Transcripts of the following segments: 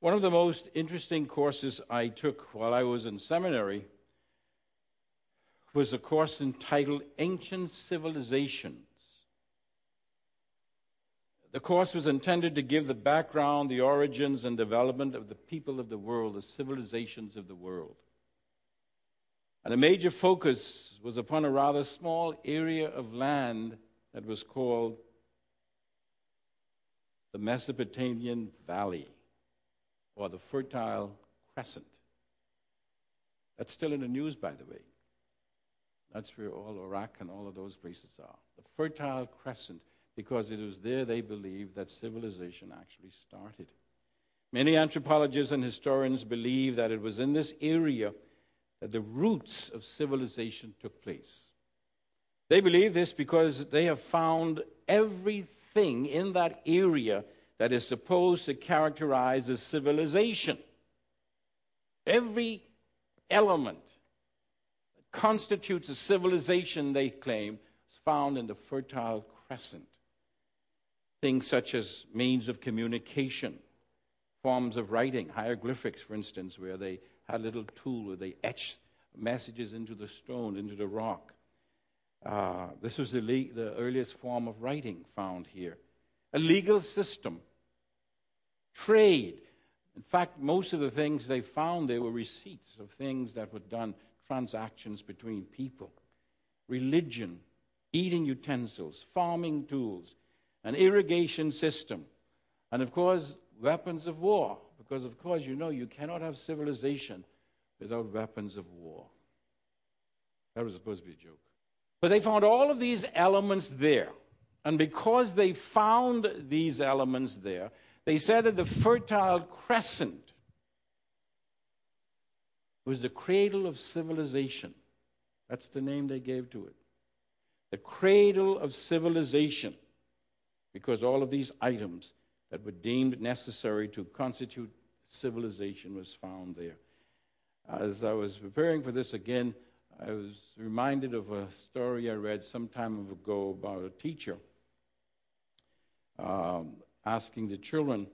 One of the most interesting courses I took while I was in seminary was a course entitled Ancient Civilizations. The course was intended to give the background, the origins, and development of the people of the world, the civilizations of the world. And a major focus was upon a rather small area of land that was called the Mesopotamian Valley or the Fertile Crescent. That's still in the news, by the way. That's where all Iraq and all of those places are. The Fertile Crescent, because it was there they believed that civilization actually started. Many anthropologists and historians believe that it was in this area that the roots of civilization took place. They believe this because they have found everything in that area that is supposed to characterize a civilization. Every element that constitutes a civilization, they claim, is found in the Fertile Crescent. Things such as means of communication, forms of writing, hieroglyphics, for instance, where they had a little tool where they etched messages into the stone, into the rock. Uh, this was the, le- the earliest form of writing found here. A legal system, trade. In fact, most of the things they found there were receipts of things that were done, transactions between people. Religion, eating utensils, farming tools, an irrigation system, and of course, weapons of war. Because, of course, you know you cannot have civilization without weapons of war. That was supposed to be a joke. But they found all of these elements there. And because they found these elements there, they said that the Fertile Crescent was the cradle of civilization. That's the name they gave to it. The cradle of civilization. Because all of these items that were deemed necessary to constitute civilization was found there. As I was preparing for this again, I was reminded of a story I read some time ago about a teacher um, asking the children,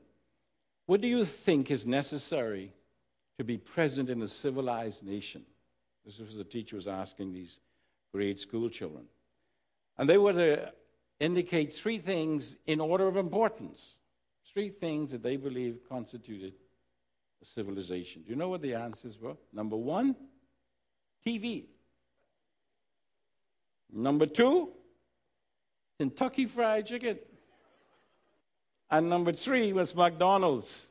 What do you think is necessary to be present in a civilized nation? This was the teacher was asking these grade school children. And they were to indicate three things in order of importance. Three things that they believe constituted civilization. Do you know what the answers were? Number one, TV. Number two, Kentucky Fried Chicken. And number three was McDonald's.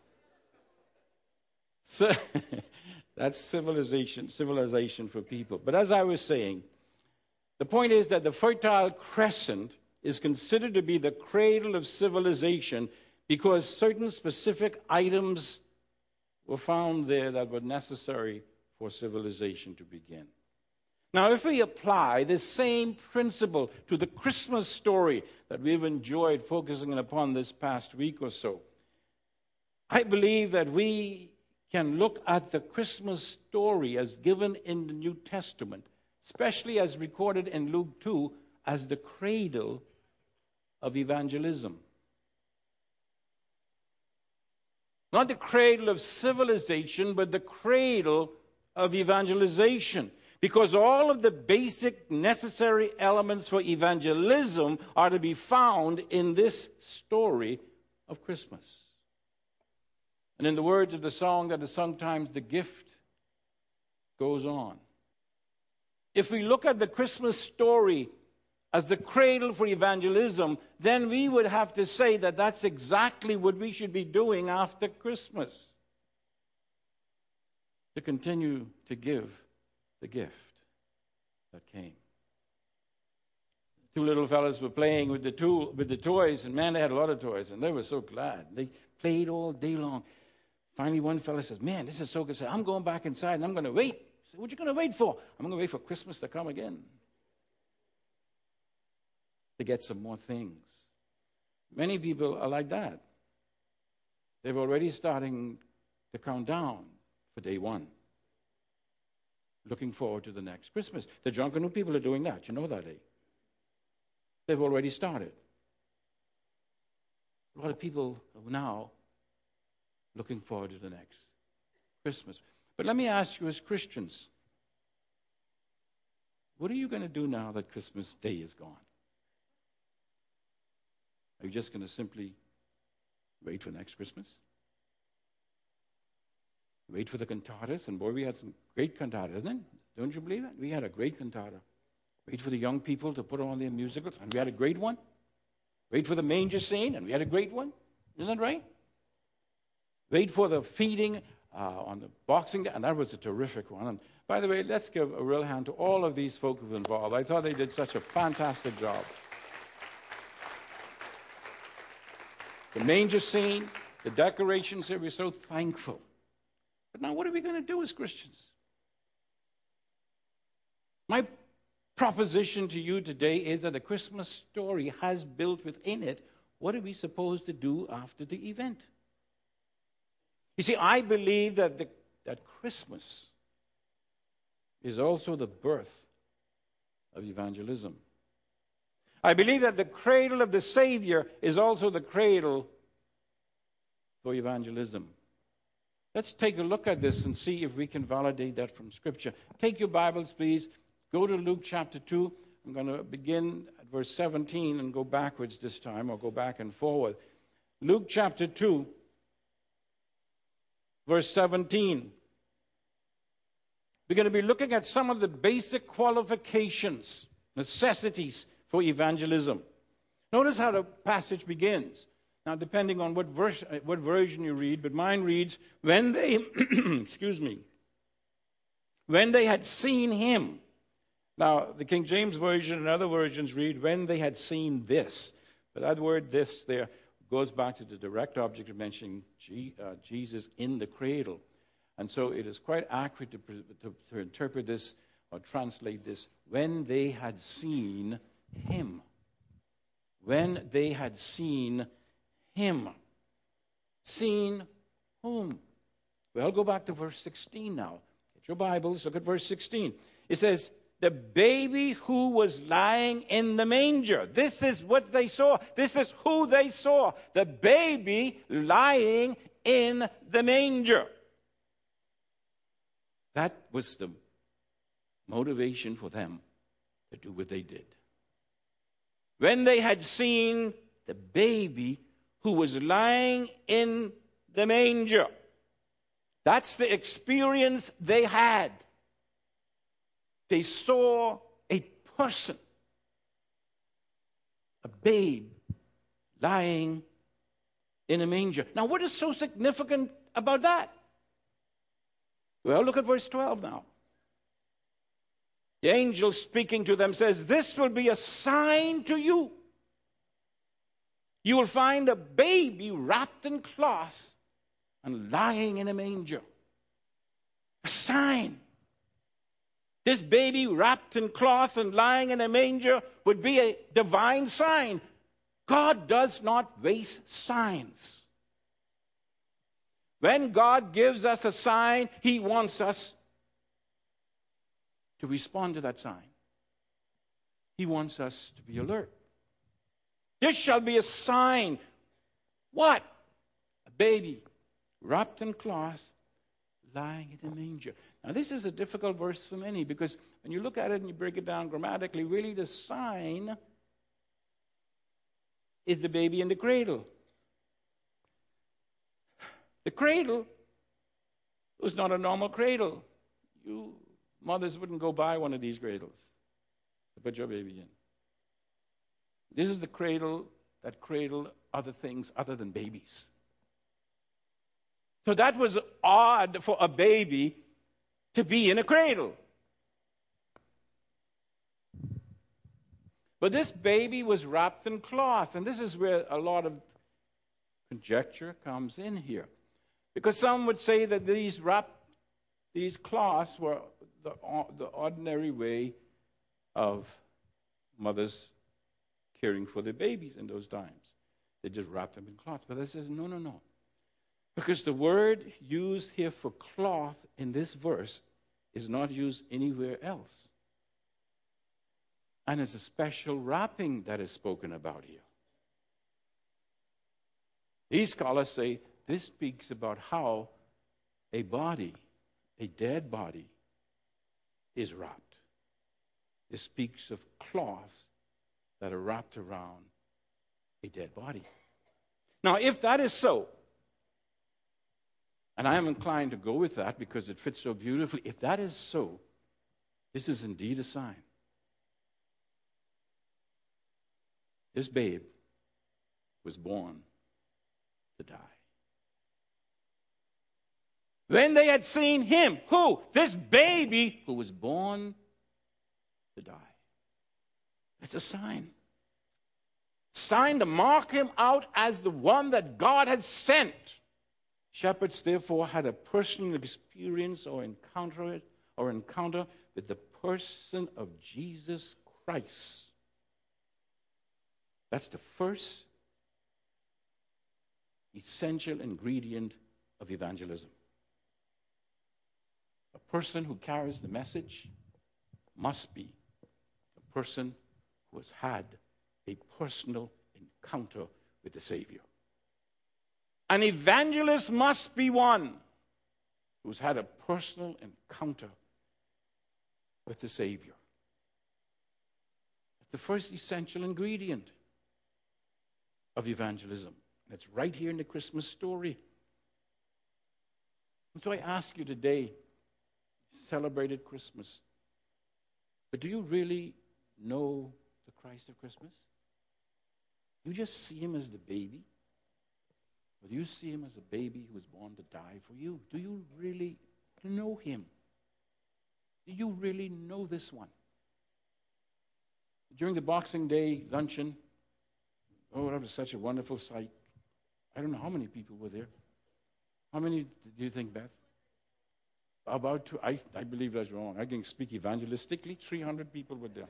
So that's civilization, civilization for people. But as I was saying, the point is that the Fertile Crescent is considered to be the cradle of civilization because certain specific items were found there that were necessary for civilization to begin. Now, if we apply this same principle to the Christmas story that we've enjoyed focusing upon this past week or so, I believe that we can look at the Christmas story as given in the New Testament, especially as recorded in Luke 2, as the cradle of evangelism. Not the cradle of civilization, but the cradle of evangelization. Because all of the basic necessary elements for evangelism are to be found in this story of Christmas. And in the words of the song that is sometimes the gift goes on. If we look at the Christmas story as the cradle for evangelism, then we would have to say that that's exactly what we should be doing after Christmas to continue to give the gift that came. Two little fellows were playing with the, tool, with the toys, and man, they had a lot of toys, and they were so glad. They played all day long. Finally, one fellow says, Man, this is so good. I'm going back inside and I'm going to wait. Said, what you going to wait for? I'm going to wait for Christmas to come again to get some more things. Many people are like that. They've already starting to count down for day one. Looking forward to the next Christmas. The Junkanoo people are doing that. You know that, eh? They've already started. A lot of people now looking forward to the next Christmas. But let me ask you, as Christians, what are you going to do now that Christmas Day is gone? Are you just going to simply wait for next Christmas? Wait for the cantatas? And boy, we had some great cantatas, isn't it? Don't you believe that? We had a great cantata. Wait for the young people to put on their musicals, and we had a great one. Wait for the manger scene, and we had a great one. Isn't that right? Wait for the feeding uh, on the Boxing Day, and that was a terrific one. And by the way, let's give a real hand to all of these folk who were involved. I thought they did such a fantastic job. The manger scene, the decorations here, we're so thankful. But now, what are we going to do as Christians? My proposition to you today is that the Christmas story has built within it what are we supposed to do after the event? You see, I believe that, the, that Christmas is also the birth of evangelism. I believe that the cradle of the Savior is also the cradle for evangelism. Let's take a look at this and see if we can validate that from Scripture. Take your Bibles, please. Go to Luke chapter 2. I'm going to begin at verse 17 and go backwards this time, or go back and forward. Luke chapter 2, verse 17. We're going to be looking at some of the basic qualifications, necessities for evangelism. Notice how the passage begins. Now, depending on what, verse, what version you read, but mine reads, when they, excuse me, when they had seen him. Now, the King James Version and other versions read, when they had seen this. But that word this there goes back to the direct object of mentioning uh, Jesus in the cradle. And so it is quite accurate to, to, to interpret this or translate this when they had seen him. When they had seen him. Seen whom? Well, go back to verse 16 now. Get your Bibles, look at verse 16. It says, the baby who was lying in the manger. This is what they saw. This is who they saw. The baby lying in the manger. That was the motivation for them to do what they did. When they had seen the baby who was lying in the manger, that's the experience they had. They saw a person, a babe, lying in a manger. Now, what is so significant about that? Well, look at verse 12 now. The angel speaking to them says, This will be a sign to you. You will find a baby wrapped in cloth and lying in a manger. A sign. This baby wrapped in cloth and lying in a manger would be a divine sign. God does not waste signs. When God gives us a sign, He wants us to respond to that sign. He wants us to be alert. This shall be a sign. What? A baby wrapped in cloth lying in a manger. Now, this is a difficult verse for many because when you look at it and you break it down grammatically, really the sign is the baby in the cradle. The cradle was not a normal cradle. You mothers wouldn't go buy one of these cradles to put your baby in. This is the cradle that cradled other things other than babies. So that was odd for a baby to be in a cradle. But this baby was wrapped in cloth, and this is where a lot of conjecture comes in here. Because some would say that these wrap, these cloths were the, the ordinary way of mothers caring for their babies in those times. They just wrapped them in cloths. But they says, no, no, no. Because the word used here for cloth in this verse is not used anywhere else. And it's a special wrapping that is spoken about here. These scholars say this speaks about how a body, a dead body, is wrapped. It speaks of cloths that are wrapped around a dead body. Now, if that is so, and I am inclined to go with that because it fits so beautifully, if that is so, this is indeed a sign. This babe was born to die. When they had seen him, who? This baby who was born to die. That's a sign. Sign to mark him out as the one that God had sent. Shepherds, therefore, had a personal experience or encounter it, or encounter with the person of Jesus Christ. That's the first essential ingredient of evangelism. A person who carries the message must be a person who has had a personal encounter with the Savior. An evangelist must be one who's had a personal encounter with the Savior. It's the first essential ingredient of evangelism. And it's right here in the Christmas story. And so I ask you today, celebrated Christmas, but do you really know the Christ of Christmas? You just see him as the baby? Do you see him as a baby who was born to die for you? Do you really know him? Do you really know this one? During the Boxing Day luncheon, oh, that was such a wonderful sight. I don't know how many people were there. How many do you think, Beth? About two. I, I believe that's wrong. I can speak evangelistically. 300 people were there.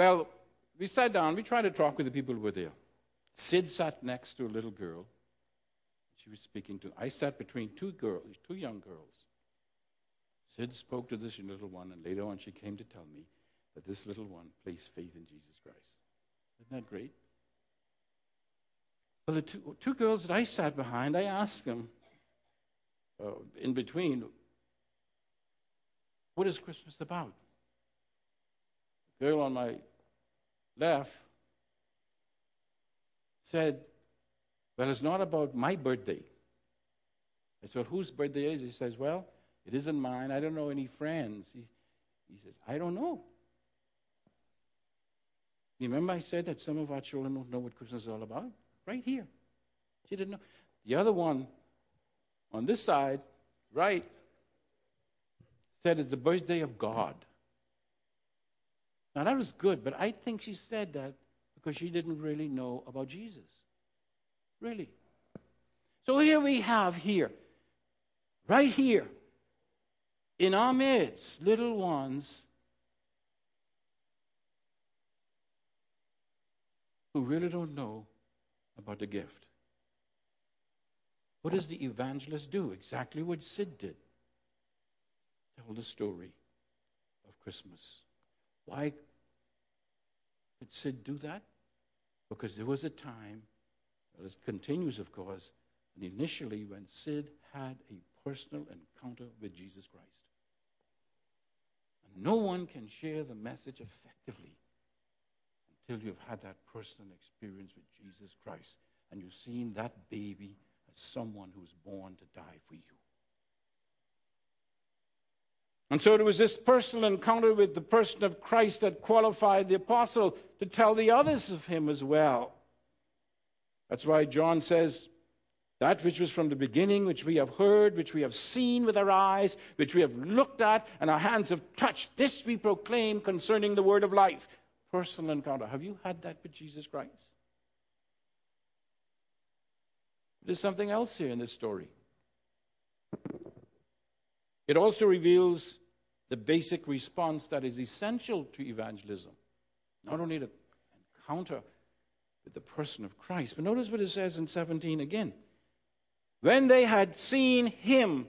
Well, we sat down. We tried to talk with the people who were there. Sid sat next to a little girl. She was speaking to. I sat between two girls, two young girls. Sid spoke to this little one, and later on she came to tell me that this little one placed faith in Jesus Christ. Isn't that great? Well, the two, two girls that I sat behind, I asked them uh, in between, what is Christmas about? The girl on my left said, Well, it's not about my birthday. I said, Well, whose birthday is it? He says, Well, it isn't mine. I don't know any friends. He, he says, I don't know. Remember I said that some of our children don't know what Christmas is all about? Right here. She didn't know. The other one on this side, right, said it's the birthday of God. Now that was good, but I think she said that because she didn't really know about Jesus. Really. So here we have here, right here, in our midst, little ones who really don't know about the gift. What does the evangelist do? Exactly what Sid did tell the story of Christmas. Why did Sid do that? Because there was a time, well, it continues, of course, and initially when Sid had a personal encounter with Jesus Christ. And no one can share the message effectively until you've had that personal experience with Jesus Christ and you've seen that baby as someone who's born to die for you. And so it was this personal encounter with the person of Christ that qualified the apostle to tell the others of him as well. That's why John says, that which was from the beginning, which we have heard, which we have seen with our eyes, which we have looked at, and our hands have touched, this we proclaim concerning the word of life personal encounter. Have you had that with Jesus Christ? There's something else here in this story. It also reveals the basic response that is essential to evangelism. Not only the encounter with the person of Christ, but notice what it says in 17 again. When they had seen him,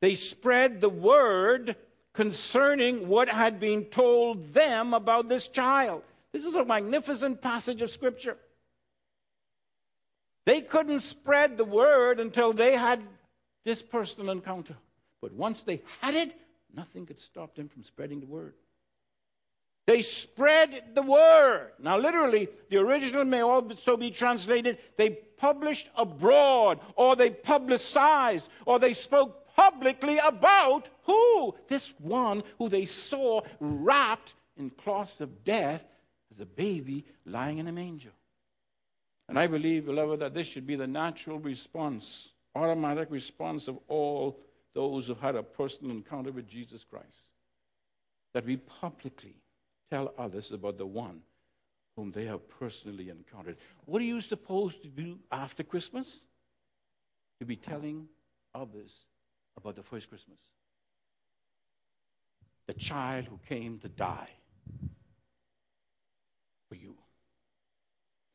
they spread the word concerning what had been told them about this child. This is a magnificent passage of Scripture. They couldn't spread the word until they had this personal encounter. But once they had it, nothing could stop them from spreading the word. They spread the word. Now, literally, the original may also be translated they published abroad, or they publicized, or they spoke publicly about who? This one who they saw wrapped in cloths of death as a baby lying in a manger. And I believe, beloved, that this should be the natural response, automatic response of all those who've had a personal encounter with Jesus Christ. That we publicly tell others about the one whom they have personally encountered. What are you supposed to do after Christmas? To be telling others about the first Christmas. The child who came to die for you.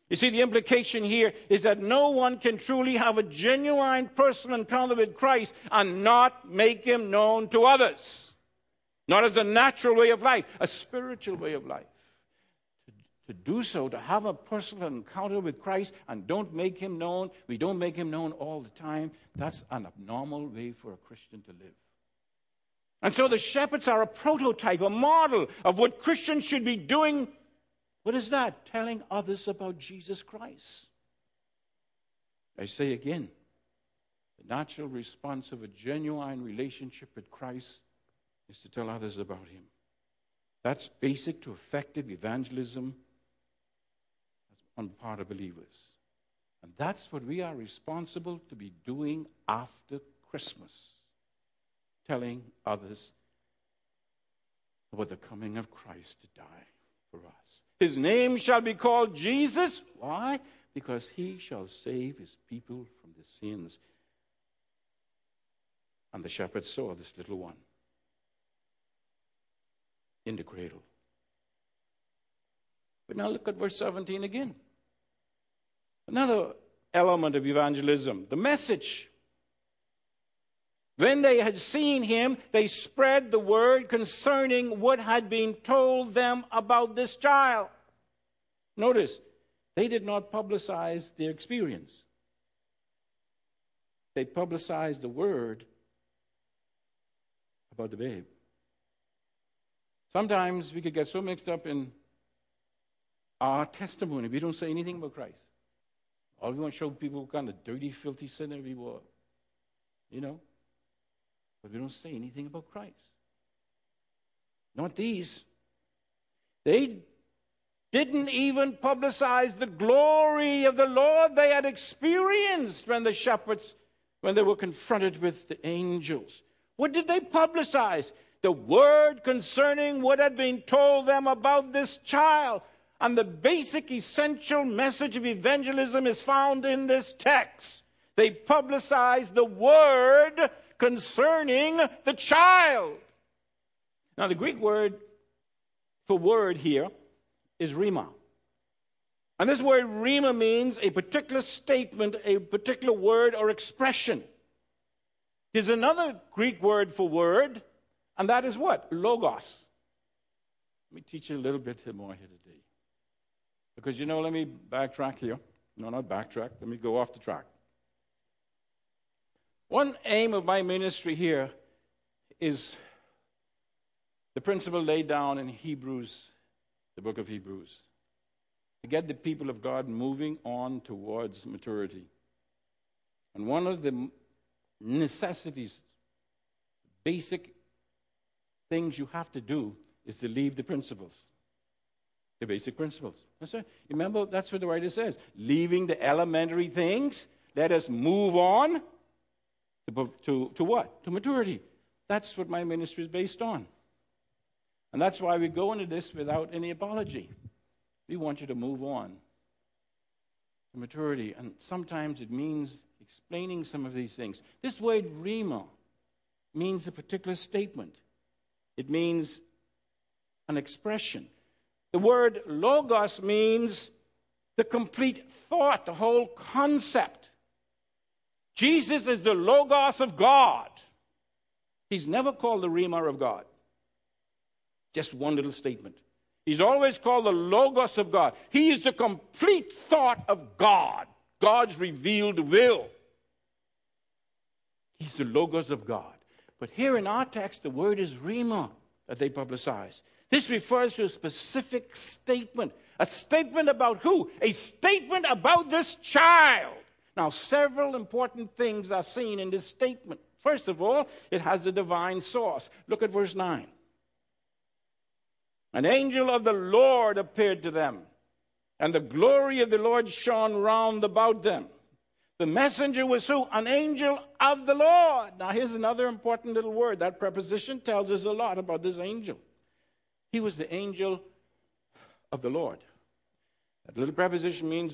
You see, the implication here is that no one can truly have a genuine personal encounter with Christ and not make him known to others. Not as a natural way of life, a spiritual way of life. To, do so, to have a personal encounter with Christ and don't make him known, we don't make him known all the time, that's an abnormal way for a Christian to live. And so the shepherds are a prototype, a model of what Christians should be doing what is that? Telling others about Jesus Christ. I say again, the natural response of a genuine relationship with Christ is to tell others about Him. That's basic to effective evangelism on the part of believers. And that's what we are responsible to be doing after Christmas telling others about the coming of Christ to die for us. His name shall be called Jesus. Why? Because he shall save his people from their sins. And the shepherd saw this little one in the cradle. But now look at verse 17 again. Another element of evangelism the message. When they had seen him, they spread the word concerning what had been told them about this child. Notice, they did not publicize their experience, they publicized the word about the babe. Sometimes we could get so mixed up in our testimony, we don't say anything about Christ. All we want to show people what kind of dirty, filthy sinner we were. You know? But we don't say anything about Christ. Not these. They didn't even publicize the glory of the Lord they had experienced when the shepherds, when they were confronted with the angels. What did they publicize? The word concerning what had been told them about this child. And the basic essential message of evangelism is found in this text. They publicized the word concerning the child. Now, the Greek word for word here is rhema. And this word rhema means a particular statement, a particular word or expression. There's another Greek word for word, and that is what? Logos. Let me teach you a little bit more here today. Because you know, let me backtrack here. No, not backtrack. Let me go off the track. One aim of my ministry here is the principle laid down in Hebrews, the book of Hebrews, to get the people of God moving on towards maturity. And one of the necessities, basic things you have to do, is to leave the principles. The basic principles. That's right. Remember, that's what the writer says. Leaving the elementary things, let us move on to, to, to what? To maturity. That's what my ministry is based on. And that's why we go into this without any apology. We want you to move on to maturity. And sometimes it means explaining some of these things. This word rhema means a particular statement, it means an expression. The word logos means the complete thought, the whole concept. Jesus is the Logos of God. He's never called the Rhema of God. Just one little statement. He's always called the Logos of God. He is the complete thought of God, God's revealed will. He's the Logos of God. But here in our text, the word is Rhema that they publicize. This refers to a specific statement. A statement about who? A statement about this child. Now, several important things are seen in this statement. First of all, it has a divine source. Look at verse 9. An angel of the Lord appeared to them, and the glory of the Lord shone round about them. The messenger was who? An angel of the Lord. Now, here's another important little word. That preposition tells us a lot about this angel. He was the angel of the Lord. That little preposition means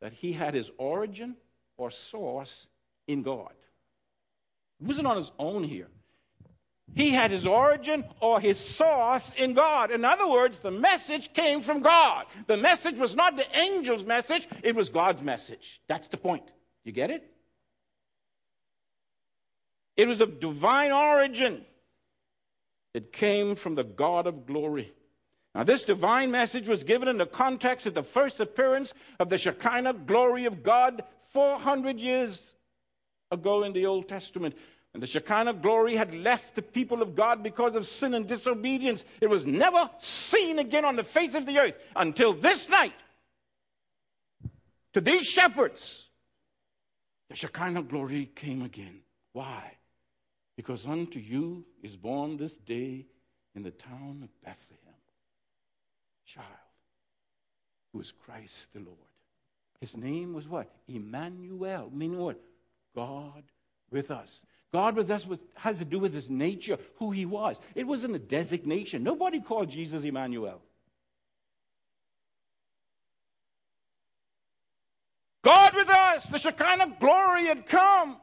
that he had his origin or source in God. He wasn't on his own here. He had his origin or his source in God. In other words, the message came from God. The message was not the angel's message, it was God's message. That's the point. You get it? It was of divine origin. It came from the God of glory. Now, this divine message was given in the context of the first appearance of the Shekinah glory of God 400 years ago in the Old Testament. And the Shekinah glory had left the people of God because of sin and disobedience. It was never seen again on the face of the earth until this night. To these shepherds, the Shekinah glory came again. Why? Because unto you is born this day in the town of Bethlehem child who is Christ the Lord. His name was what? Emmanuel, meaning what? God with us. God with us has to do with his nature, who he was. It wasn't a designation. Nobody called Jesus Emmanuel. God with us, the Shekinah glory had come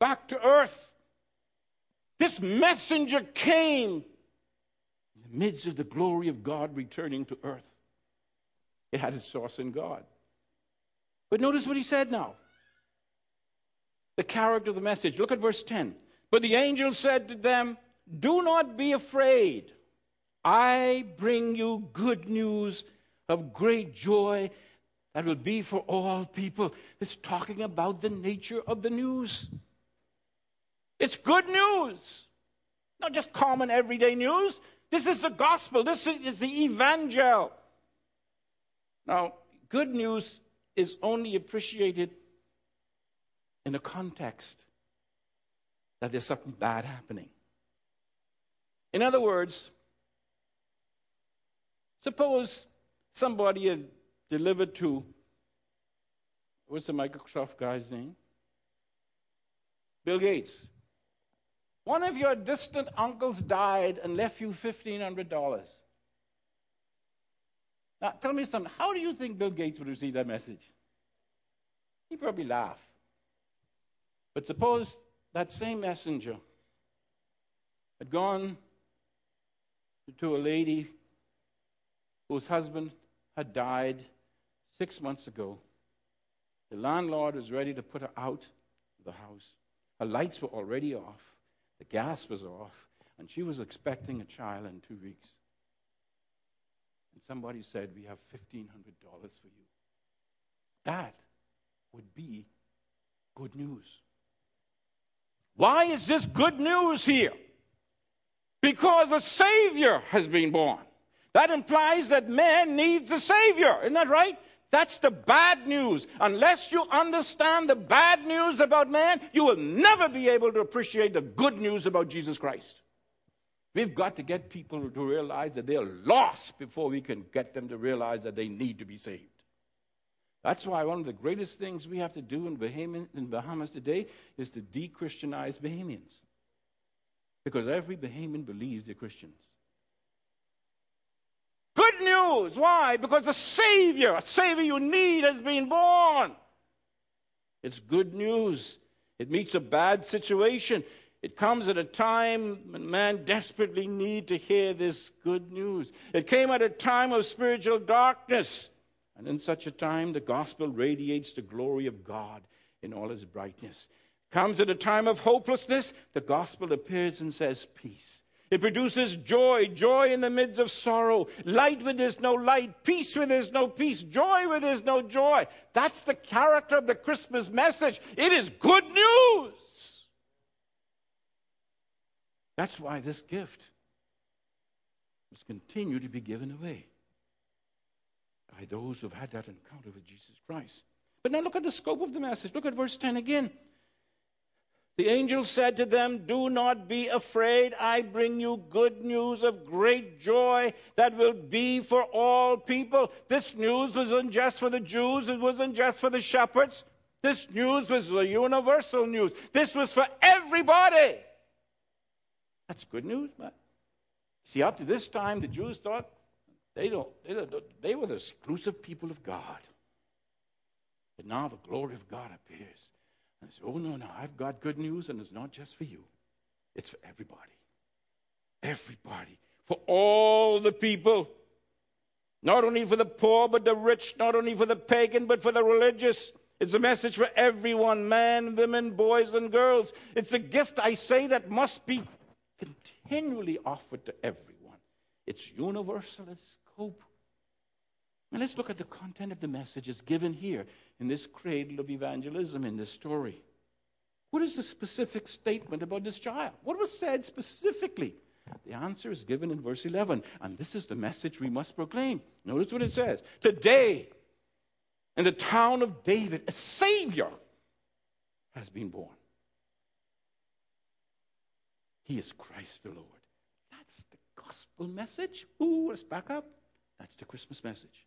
back to earth. This messenger came the midst of the glory of God returning to earth. It had its source in God. But notice what he said now the character of the message. Look at verse 10. But the angel said to them, Do not be afraid. I bring you good news of great joy that will be for all people. It's talking about the nature of the news. It's good news, not just common everyday news. This is the gospel, this is the evangel. Now, good news is only appreciated in the context that there's something bad happening. In other words, suppose somebody had delivered to, what's the Microsoft guy's name? Bill Gates. One of your distant uncles died and left you $1,500. Now, tell me something. How do you think Bill Gates would receive that message? He'd probably laugh. But suppose that same messenger had gone to a lady whose husband had died six months ago. The landlord was ready to put her out of the house. Her lights were already off, the gas was off, and she was expecting a child in two weeks. And somebody said, We have $1,500 for you. That would be good news. Why is this good news here? Because a Savior has been born. That implies that man needs a Savior. Isn't that right? That's the bad news. Unless you understand the bad news about man, you will never be able to appreciate the good news about Jesus Christ. We've got to get people to realize that they're lost before we can get them to realize that they need to be saved. That's why one of the greatest things we have to do in, Bahamian, in Bahamas today is to de Christianize Bahamians. Because every Bahamian believes they're Christians. News. Why? Because the Savior, a Savior you need, has been born. It's good news. It meets a bad situation. It comes at a time when man desperately need to hear this good news. It came at a time of spiritual darkness. And in such a time, the gospel radiates the glory of God in all its brightness. Comes at a time of hopelessness, the gospel appears and says, Peace. It produces joy, joy in the midst of sorrow, light where there's no light, peace where there's no peace, joy where there's no joy. That's the character of the Christmas message. It is good news. That's why this gift must continue to be given away by those who've had that encounter with Jesus Christ. But now look at the scope of the message. Look at verse 10 again. The angel said to them, Do not be afraid. I bring you good news of great joy that will be for all people. This news wasn't just for the Jews, it wasn't just for the shepherds. This news was a universal news. This was for everybody. That's good news, man. See, up to this time, the Jews thought they, don't, they, don't, they were the exclusive people of God. But now the glory of God appears. And I said, Oh, no, no, I've got good news, and it's not just for you, it's for everybody. Everybody. For all the people. Not only for the poor, but the rich. Not only for the pagan, but for the religious. It's a message for everyone man, women, boys, and girls. It's a gift, I say, that must be continually offered to everyone. It's universal in scope. Now let's look at the content of the messages given here in this cradle of evangelism in this story. What is the specific statement about this child? What was said specifically? The answer is given in verse 11, and this is the message we must proclaim. Notice what it says Today, in the town of David, a Savior has been born. He is Christ the Lord. That's the gospel message. Ooh, let's back up. That's the Christmas message.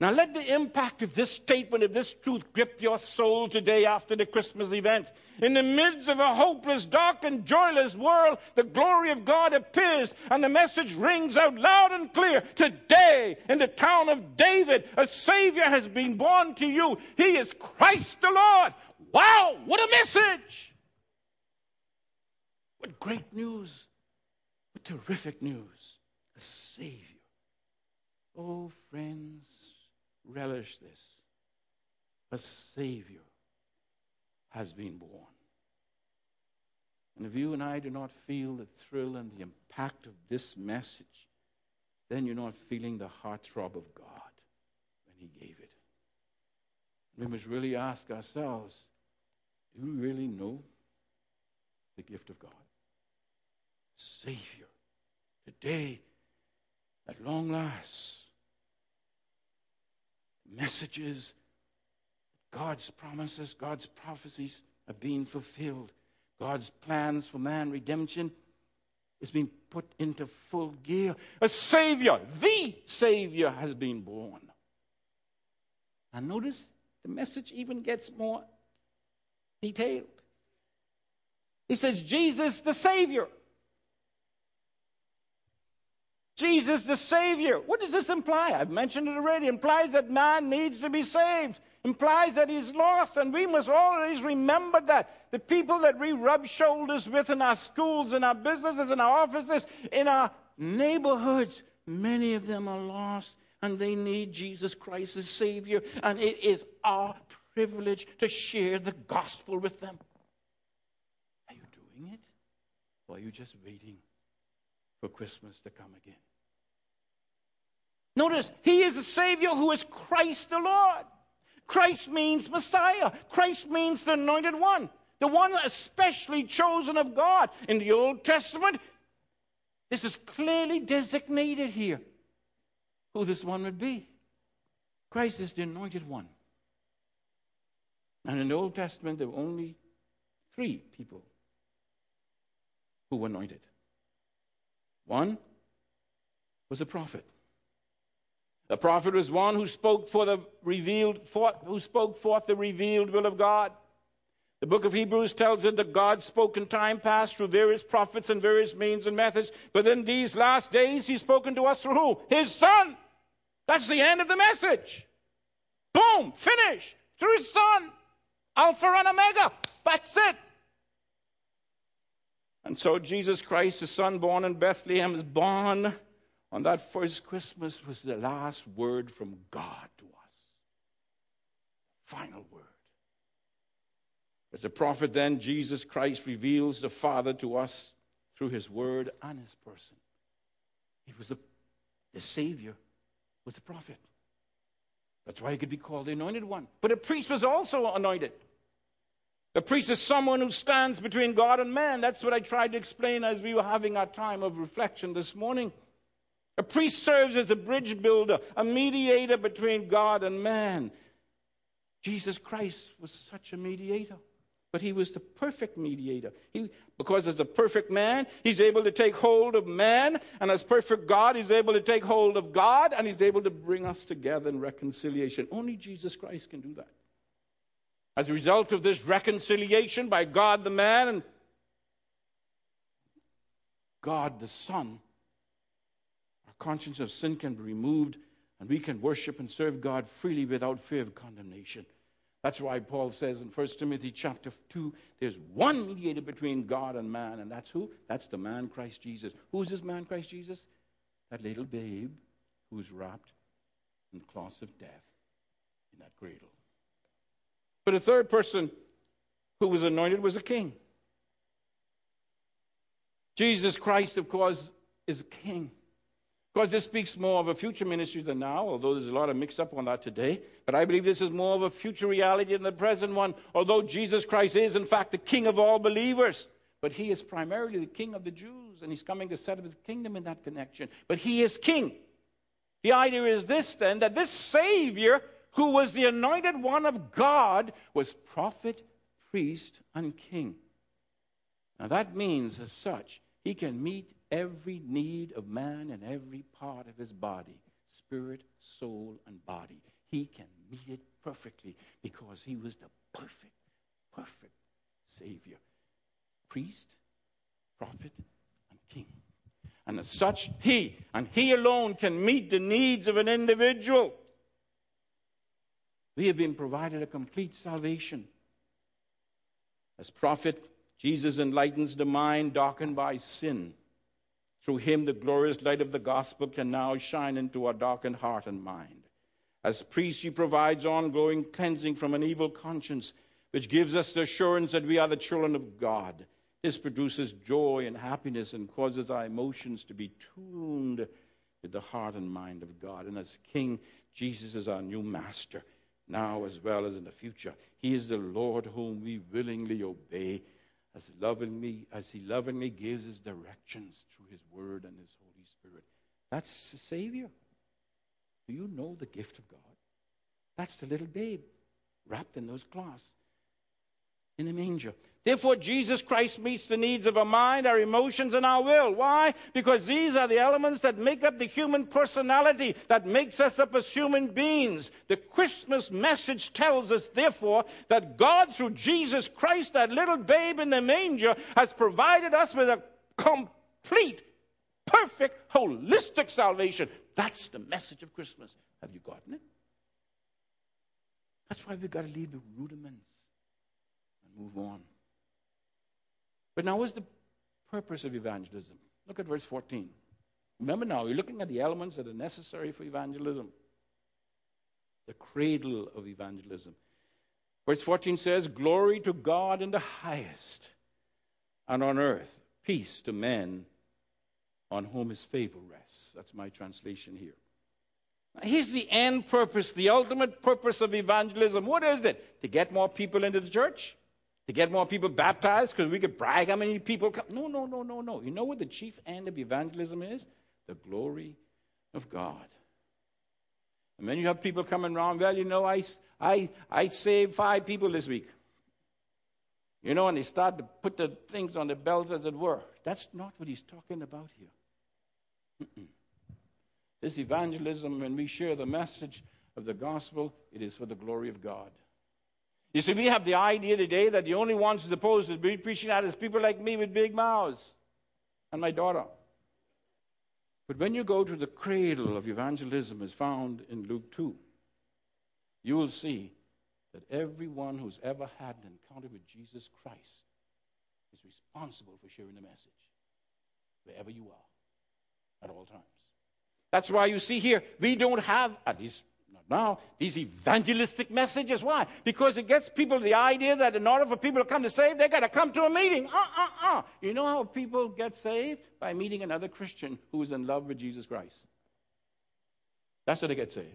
Now, let the impact of this statement, of this truth, grip your soul today after the Christmas event. In the midst of a hopeless, dark, and joyless world, the glory of God appears, and the message rings out loud and clear. Today, in the town of David, a Savior has been born to you. He is Christ the Lord. Wow, what a message! What great news! What terrific news! A Savior. Oh, friends relish this. A Savior has been born. And if you and I do not feel the thrill and the impact of this message, then you're not feeling the heartthrob of God when He gave it. We must really ask ourselves do we really know the gift of God? Savior, today, at long last, messages, God's promises, God's prophecies are being fulfilled. God's plans for man redemption is being put into full gear. A Savior, the Savior, has been born. And notice the message even gets more detailed. He says, Jesus the Savior. Jesus the Savior. What does this imply? I've mentioned it already. It implies that man needs to be saved. It implies that he's lost, and we must always remember that. The people that we rub shoulders with in our schools, in our businesses, in our offices, in our neighborhoods, many of them are lost, and they need Jesus Christ as Savior, and it is our privilege to share the gospel with them. Are you doing it? Or are you just waiting for Christmas to come again? Notice, he is the Savior who is Christ the Lord. Christ means Messiah. Christ means the anointed one, the one especially chosen of God. In the Old Testament, this is clearly designated here who this one would be. Christ is the anointed one. And in the Old Testament, there were only three people who were anointed. One was a prophet. The prophet was one who spoke for the revealed, for, who spoke forth the revealed will of God. The book of Hebrews tells us that God spoke in time past through various prophets and various means and methods, but in these last days, He's spoken to us through who? His Son. That's the end of the message. Boom, finished. Through His Son. Alpha and Omega. That's it. And so Jesus Christ, the Son born in Bethlehem, is born on that first Christmas was the last word from God to us. Final word. As the prophet, then, Jesus Christ reveals the Father to us through his word and his person. He was the, the Savior, was the prophet. That's why he could be called the anointed one. But a priest was also anointed. A priest is someone who stands between God and man. That's what I tried to explain as we were having our time of reflection this morning. A priest serves as a bridge builder, a mediator between God and man. Jesus Christ was such a mediator. But he was the perfect mediator. He, because as a perfect man, he's able to take hold of man, and as perfect God, he's able to take hold of God, and he's able to bring us together in reconciliation. Only Jesus Christ can do that. As a result of this reconciliation by God the man and God the Son, conscience of sin can be removed, and we can worship and serve God freely without fear of condemnation. That's why Paul says in 1 Timothy chapter 2, there's one mediator between God and man, and that's who? That's the man Christ Jesus. Who's this man Christ Jesus? That little babe who's wrapped in the cloths of death in that cradle. But a third person who was anointed was a king. Jesus Christ, of course, is a king. Because this speaks more of a future ministry than now, although there's a lot of mix up on that today. But I believe this is more of a future reality than the present one, although Jesus Christ is, in fact, the King of all believers. But he is primarily the King of the Jews, and he's coming to set up his kingdom in that connection. But he is King. The idea is this then that this Savior, who was the anointed one of God, was prophet, priest, and king. Now that means, as such, he can meet every need of man in every part of his body spirit, soul, and body. He can meet it perfectly because he was the perfect, perfect Savior. Priest, prophet, and king. And as such, he and he alone can meet the needs of an individual. We have been provided a complete salvation. As prophet, Jesus enlightens the mind darkened by sin. Through him, the glorious light of the gospel can now shine into our darkened heart and mind. As priest, he provides ongoing cleansing from an evil conscience, which gives us the assurance that we are the children of God. This produces joy and happiness and causes our emotions to be tuned with the heart and mind of God. And as King, Jesus is our new master, now as well as in the future. He is the Lord whom we willingly obey as lovingly as he lovingly gives his directions through his word and his Holy Spirit. That's the Savior. Do you know the gift of God? That's the little babe wrapped in those cloths in a manger. Therefore, Jesus Christ meets the needs of our mind, our emotions, and our will. Why? Because these are the elements that make up the human personality, that makes us up as human beings. The Christmas message tells us, therefore, that God, through Jesus Christ, that little babe in the manger, has provided us with a complete, perfect, holistic salvation. That's the message of Christmas. Have you gotten it? That's why we've got to leave the rudiments move on. But now, what's the purpose of evangelism? Look at verse 14. Remember now, you're looking at the elements that are necessary for evangelism. The cradle of evangelism. Verse 14 says, Glory to God in the highest, and on earth, peace to men on whom his favor rests. That's my translation here. Now, here's the end purpose, the ultimate purpose of evangelism. What is it? To get more people into the church? To get more people baptized because we could brag how many people come. No, no, no, no, no. You know what the chief end of evangelism is? The glory of God. And then you have people coming around, well, you know, I, I, I saved five people this week. You know, and they start to put the things on the bells as it were. That's not what he's talking about here. Mm-mm. This evangelism, when we share the message of the gospel, it is for the glory of God. You see, we have the idea today that the only ones supposed to be preaching that is people like me with big mouths and my daughter. But when you go to the cradle of evangelism, as found in Luke 2, you will see that everyone who's ever had an encounter with Jesus Christ is responsible for sharing the message wherever you are at all times. That's why you see here, we don't have, at least Now, these evangelistic messages, why? Because it gets people the idea that in order for people to come to save, they got to come to a meeting. Uh, uh, uh. You know how people get saved? By meeting another Christian who is in love with Jesus Christ. That's how they get saved.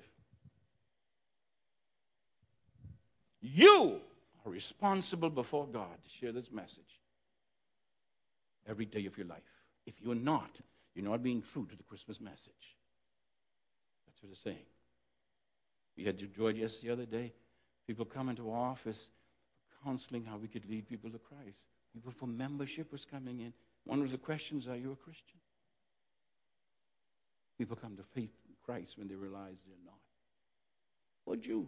You are responsible before God to share this message every day of your life. If you're not, you're not being true to the Christmas message. That's what it's saying. We had George just the other day. People come into our office counseling how we could lead people to Christ. People for membership was coming in. One of the questions, are you a Christian? People come to faith in Christ when they realize they're not. Would you?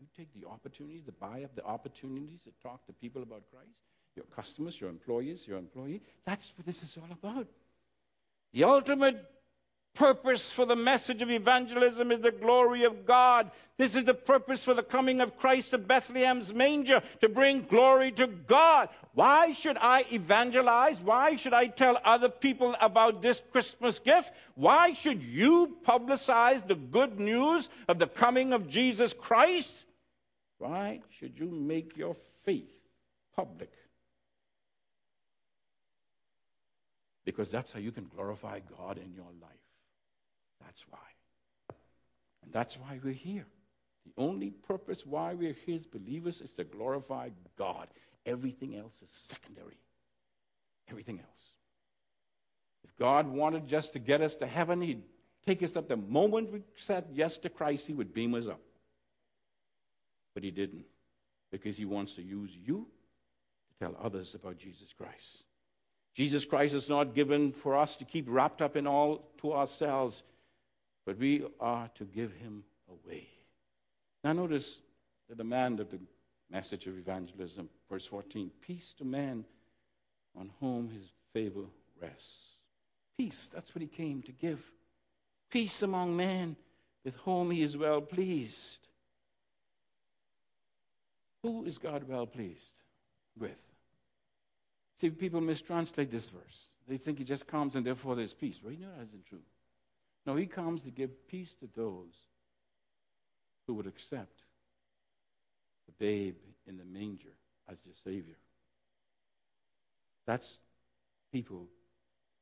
You take the opportunities the buy up the opportunities to talk to people about Christ, your customers, your employees, your employee. That's what this is all about. The ultimate purpose for the message of evangelism is the glory of God. This is the purpose for the coming of Christ to Bethlehem's manger, to bring glory to God. Why should I evangelize? Why should I tell other people about this Christmas gift? Why should you publicize the good news of the coming of Jesus Christ? Why should you make your faith public? Because that's how you can glorify God in your life. That's why. And that's why we're here. The only purpose why we're here as believers is to glorify God. Everything else is secondary. Everything else. If God wanted just to get us to heaven, He'd take us up the moment we said yes to Christ, He would beam us up. But He didn't, because He wants to use you to tell others about Jesus Christ. Jesus Christ is not given for us to keep wrapped up in all to ourselves but we are to give him away. Now, notice the demand of the message of evangelism, verse 14 Peace to man on whom his favor rests. Peace, that's what he came to give. Peace among men with whom he is well pleased. Who is God well pleased with? See, people mistranslate this verse. They think he just comes and therefore there's peace. Well, you know that isn't true. No, he comes to give peace to those who would accept the babe in the manger as their Savior. That's people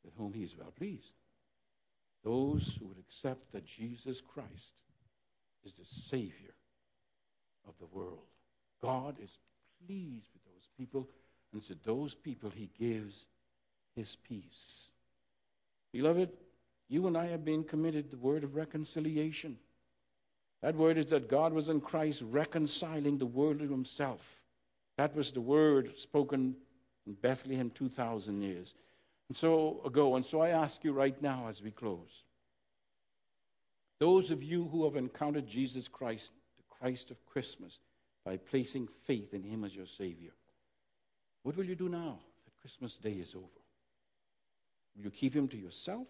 with whom he is well pleased. Those who would accept that Jesus Christ is the Savior of the world. God is pleased with those people, and to those people he gives his peace. Beloved, you and I have been committed the word of reconciliation. That word is that God was in Christ reconciling the world to himself. That was the word spoken in Bethlehem 2,000 years and so ago. And so I ask you right now as we close those of you who have encountered Jesus Christ, the Christ of Christmas, by placing faith in him as your Savior, what will you do now that Christmas Day is over? Will you keep him to yourself?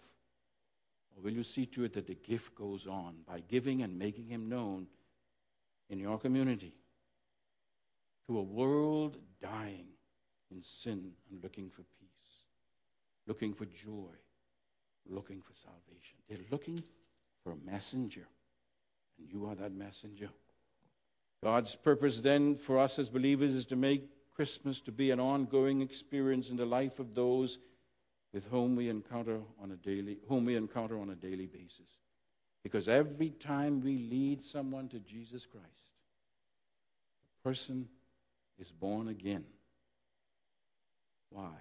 Or will you see to it that the gift goes on by giving and making him known in your community to a world dying in sin and looking for peace, looking for joy, looking for salvation? They're looking for a messenger, and you are that messenger. God's purpose then for us as believers is to make Christmas to be an ongoing experience in the life of those with whom we encounter on a daily whom we encounter on a daily basis. Because every time we lead someone to Jesus Christ, the person is born again. Why?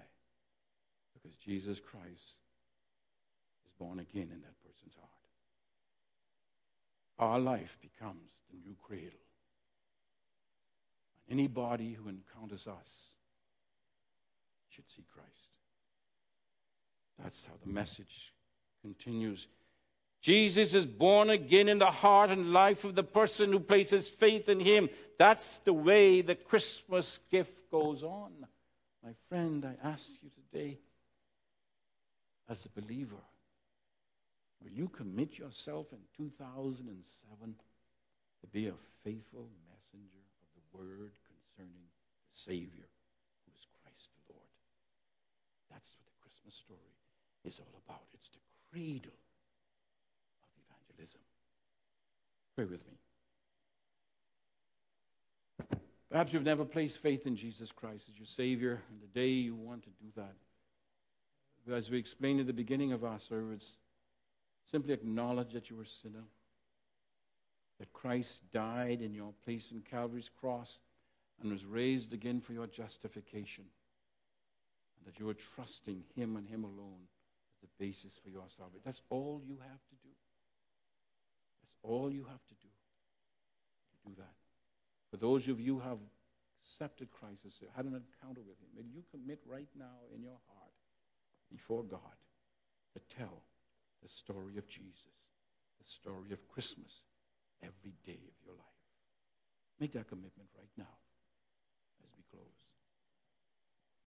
Because Jesus Christ is born again in that person's heart. Our life becomes the new cradle. And anybody who encounters us should see Christ. That's how the message continues. Jesus is born again in the heart and life of the person who places faith in him. That's the way the Christmas gift goes on. My friend, I ask you today, as a believer, will you commit yourself in 2007 to be a faithful messenger of the word concerning the Savior who is Christ the Lord? That's what the Christmas story is all about. It's the cradle of evangelism. Pray with me. Perhaps you've never placed faith in Jesus Christ as your Savior, and today you want to do that. As we explained at the beginning of our service, simply acknowledge that you are a sinner, that Christ died in your place in Calvary's cross and was raised again for your justification, and that you are trusting Him and Him alone the basis for your salvation. That's all you have to do. That's all you have to do to do that. For those of you who have accepted Christ as had an encounter with Him, may you commit right now in your heart before God to tell the story of Jesus, the story of Christmas every day of your life. Make that commitment right now.